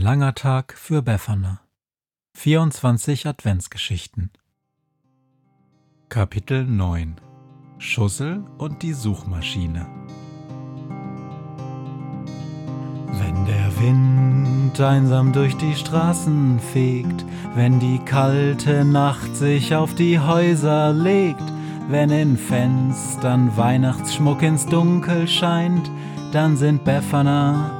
langer Tag für Befana. 24 Adventsgeschichten. Kapitel 9 Schussel und die Suchmaschine. Wenn der Wind einsam durch die Straßen fegt, wenn die kalte Nacht sich auf die Häuser legt, wenn in Fenstern Weihnachtsschmuck ins Dunkel scheint, dann sind Befana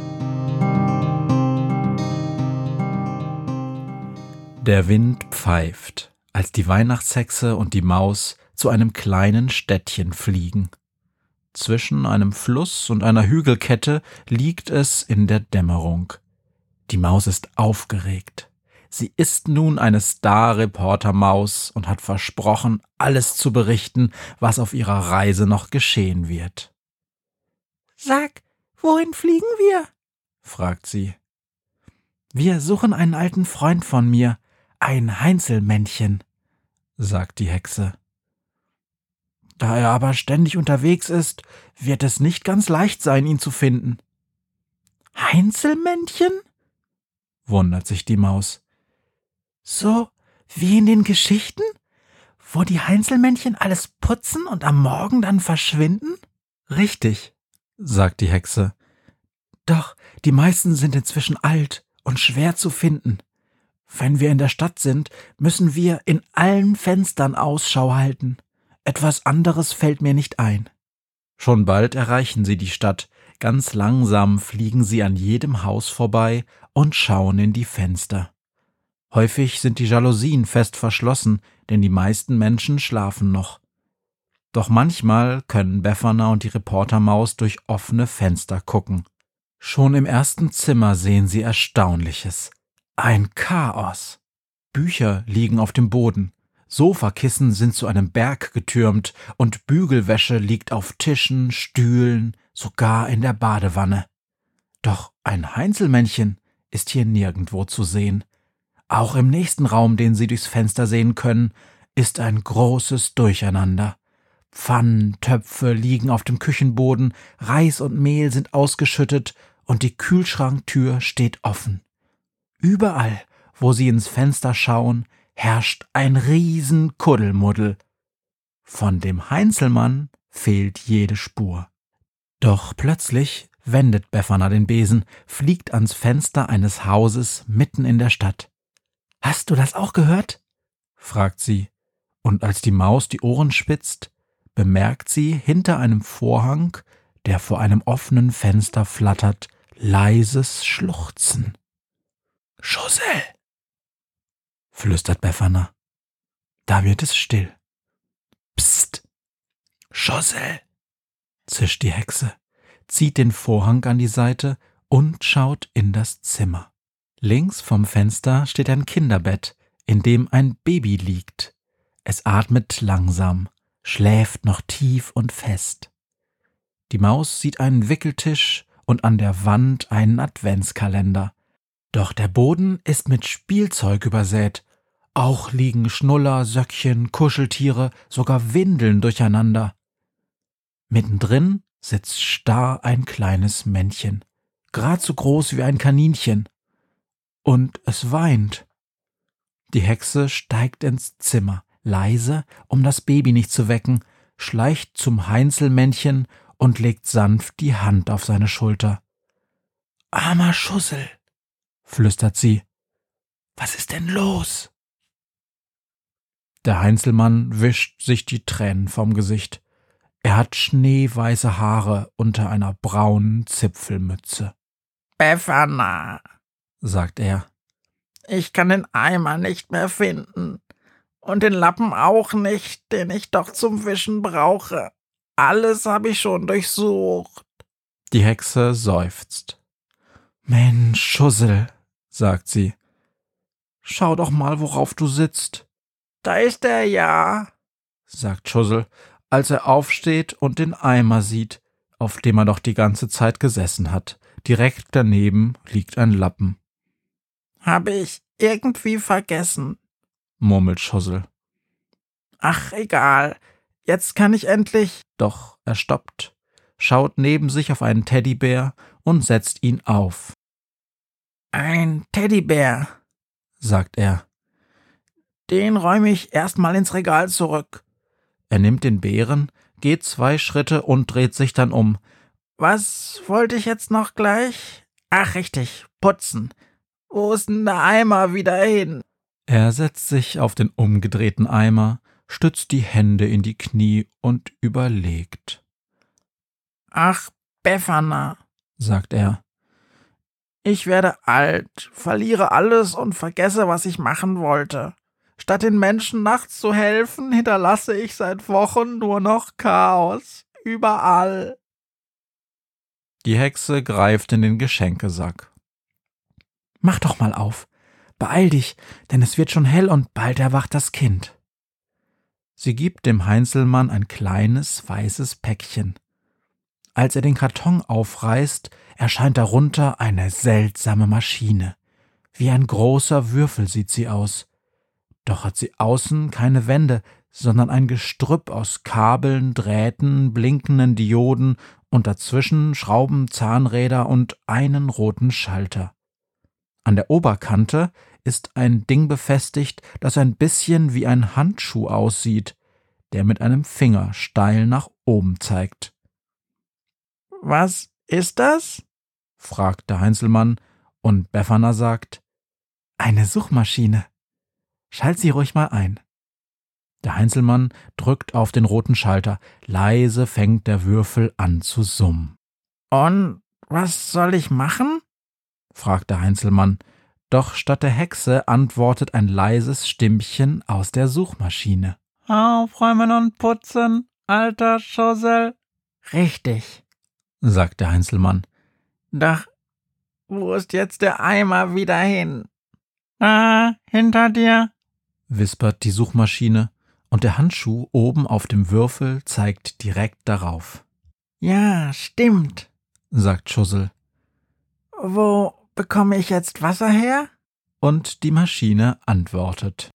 Der Wind pfeift, als die Weihnachtshexe und die Maus zu einem kleinen Städtchen fliegen. Zwischen einem Fluss und einer Hügelkette liegt es in der Dämmerung. Die Maus ist aufgeregt. Sie ist nun eine Star-Reporter-Maus und hat versprochen, alles zu berichten, was auf ihrer Reise noch geschehen wird. Sag, wohin fliegen wir? fragt sie. Wir suchen einen alten Freund von mir, ein Heinzelmännchen, sagt die Hexe. Da er aber ständig unterwegs ist, wird es nicht ganz leicht sein, ihn zu finden. Heinzelmännchen? wundert sich die Maus. So wie in den Geschichten, wo die Heinzelmännchen alles putzen und am Morgen dann verschwinden? Richtig, sagt die Hexe. Doch die meisten sind inzwischen alt und schwer zu finden. Wenn wir in der Stadt sind, müssen wir in allen Fenstern Ausschau halten. Etwas anderes fällt mir nicht ein. Schon bald erreichen sie die Stadt. Ganz langsam fliegen sie an jedem Haus vorbei und schauen in die Fenster. Häufig sind die Jalousien fest verschlossen, denn die meisten Menschen schlafen noch. Doch manchmal können Befana und die Reportermaus durch offene Fenster gucken. Schon im ersten Zimmer sehen sie Erstaunliches. Ein Chaos. Bücher liegen auf dem Boden, Sofakissen sind zu einem Berg getürmt und Bügelwäsche liegt auf Tischen, Stühlen, sogar in der Badewanne. Doch ein Heinzelmännchen ist hier nirgendwo zu sehen. Auch im nächsten Raum, den Sie durchs Fenster sehen können, ist ein großes Durcheinander. Pfannen, Töpfe liegen auf dem Küchenboden, Reis und Mehl sind ausgeschüttet und die Kühlschranktür steht offen. Überall, wo sie ins Fenster schauen, herrscht ein Riesenkuddelmuddel. Von dem Heinzelmann fehlt jede Spur. Doch plötzlich wendet Befana den Besen, fliegt ans Fenster eines Hauses mitten in der Stadt. Hast du das auch gehört? fragt sie, und als die Maus die Ohren spitzt, bemerkt sie hinter einem Vorhang, der vor einem offenen Fenster flattert, leises Schluchzen. Schussel! flüstert Befana. Da wird es still. Psst! Schussel! zischt die Hexe, zieht den Vorhang an die Seite und schaut in das Zimmer. Links vom Fenster steht ein Kinderbett, in dem ein Baby liegt. Es atmet langsam, schläft noch tief und fest. Die Maus sieht einen Wickeltisch und an der Wand einen Adventskalender. Doch der Boden ist mit Spielzeug übersät. Auch liegen Schnuller, Söckchen, Kuscheltiere, sogar Windeln durcheinander. Mittendrin sitzt starr ein kleines Männchen, grad so groß wie ein Kaninchen. Und es weint. Die Hexe steigt ins Zimmer, leise, um das Baby nicht zu wecken, schleicht zum Heinzelmännchen und legt sanft die Hand auf seine Schulter. Armer Schussel, flüstert sie. Was ist denn los? Der Heinzelmann wischt sich die Tränen vom Gesicht. Er hat schneeweiße Haare unter einer braunen Zipfelmütze. Befana, sagt er. Ich kann den Eimer nicht mehr finden. Und den Lappen auch nicht, den ich doch zum Wischen brauche. Alles habe ich schon durchsucht. Die Hexe seufzt. Mensch, Schussel, sagt sie. Schau doch mal, worauf du sitzt. Da ist er ja, sagt Schussel, als er aufsteht und den Eimer sieht, auf dem er doch die ganze Zeit gesessen hat. Direkt daneben liegt ein Lappen. Hab ich irgendwie vergessen, murmelt Schussel. Ach, egal. Jetzt kann ich endlich. Doch er stoppt, schaut neben sich auf einen Teddybär und setzt ihn auf. Ein Teddybär, sagt er. Den räume ich erstmal ins Regal zurück. Er nimmt den Bären, geht zwei Schritte und dreht sich dann um. Was wollte ich jetzt noch gleich? Ach, richtig, putzen. Wo ist denn der Eimer wieder hin? Er setzt sich auf den umgedrehten Eimer, stützt die Hände in die Knie und überlegt. Ach, Befana, sagt er. Ich werde alt, verliere alles und vergesse, was ich machen wollte. Statt den Menschen nachts zu helfen, hinterlasse ich seit Wochen nur noch Chaos. Überall. Die Hexe greift in den Geschenkesack. Mach doch mal auf. Beeil dich, denn es wird schon hell und bald erwacht das Kind. Sie gibt dem Heinzelmann ein kleines weißes Päckchen. Als er den Karton aufreißt, erscheint darunter eine seltsame Maschine. Wie ein großer Würfel sieht sie aus. Doch hat sie außen keine Wände, sondern ein Gestrüpp aus Kabeln, Drähten, blinkenden Dioden und dazwischen Schrauben, Zahnräder und einen roten Schalter. An der Oberkante ist ein Ding befestigt, das ein bisschen wie ein Handschuh aussieht, der mit einem Finger steil nach oben zeigt. Was ist das? fragt der Heinzelmann, und Befana sagt, eine Suchmaschine. Schalt sie ruhig mal ein. Der Heinzelmann drückt auf den roten Schalter. Leise fängt der Würfel an zu summen. Und was soll ich machen? fragt der Heinzelmann. Doch statt der Hexe antwortet ein leises Stimmchen aus der Suchmaschine. Aufräumen und putzen, alter Schossel. Richtig, sagt der Heinzelmann. Doch, wo ist jetzt der Eimer wieder hin? Ah, hinter dir, wispert die Suchmaschine, und der Handschuh oben auf dem Würfel zeigt direkt darauf. Ja, stimmt, sagt Schussel. Wo Bekomme ich jetzt Wasser her? Und die Maschine antwortet.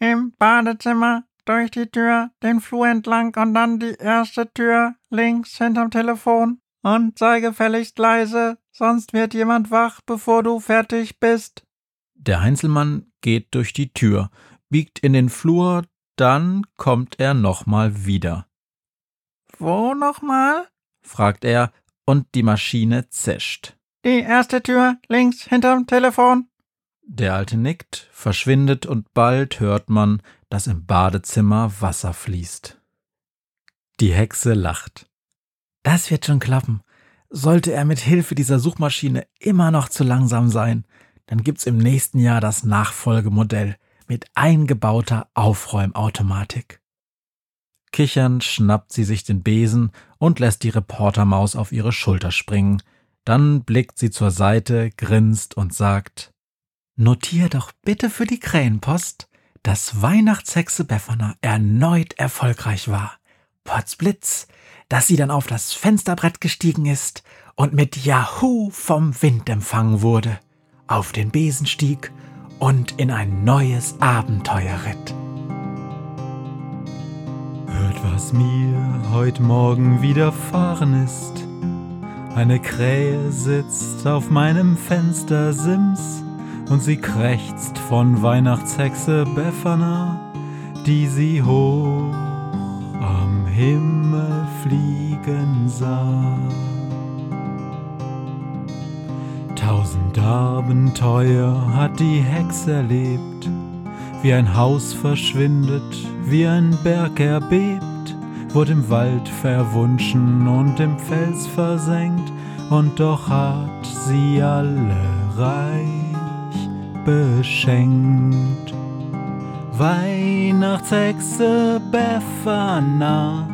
Im Badezimmer, durch die Tür, den Flur entlang und dann die erste Tür links hinterm Telefon. Und sei gefälligst leise, sonst wird jemand wach, bevor du fertig bist. Der Heinzelmann geht durch die Tür, biegt in den Flur, dann kommt er nochmal wieder. Wo nochmal? fragt er, und die Maschine zischt. Die erste Tür links hinterm Telefon. Der Alte nickt, verschwindet und bald hört man, dass im Badezimmer Wasser fließt. Die Hexe lacht. Das wird schon klappen. Sollte er mit Hilfe dieser Suchmaschine immer noch zu langsam sein, dann gibt's im nächsten Jahr das Nachfolgemodell mit eingebauter Aufräumautomatik. Kichernd schnappt sie sich den Besen und lässt die Reportermaus auf ihre Schulter springen – dann blickt sie zur Seite, grinst und sagt Notier doch bitte für die Krähenpost, dass Weihnachtshexe Befana erneut erfolgreich war. Potzblitz, dass sie dann auf das Fensterbrett gestiegen ist und mit Yahoo vom Wind empfangen wurde, auf den Besen stieg und in ein neues Abenteuer ritt. Hört, was mir heute Morgen widerfahren ist eine Krähe sitzt auf meinem Fenstersims und sie krächzt von Weihnachtshexe Befana, die sie hoch am Himmel fliegen sah. Tausend Abenteuer hat die Hexe erlebt, Wie ein Haus verschwindet, wie ein Berg erbebt, wurde im Wald verwunschen und im Fels versenkt, und doch hat sie alle reich beschenkt. Weihnachtshexe Befana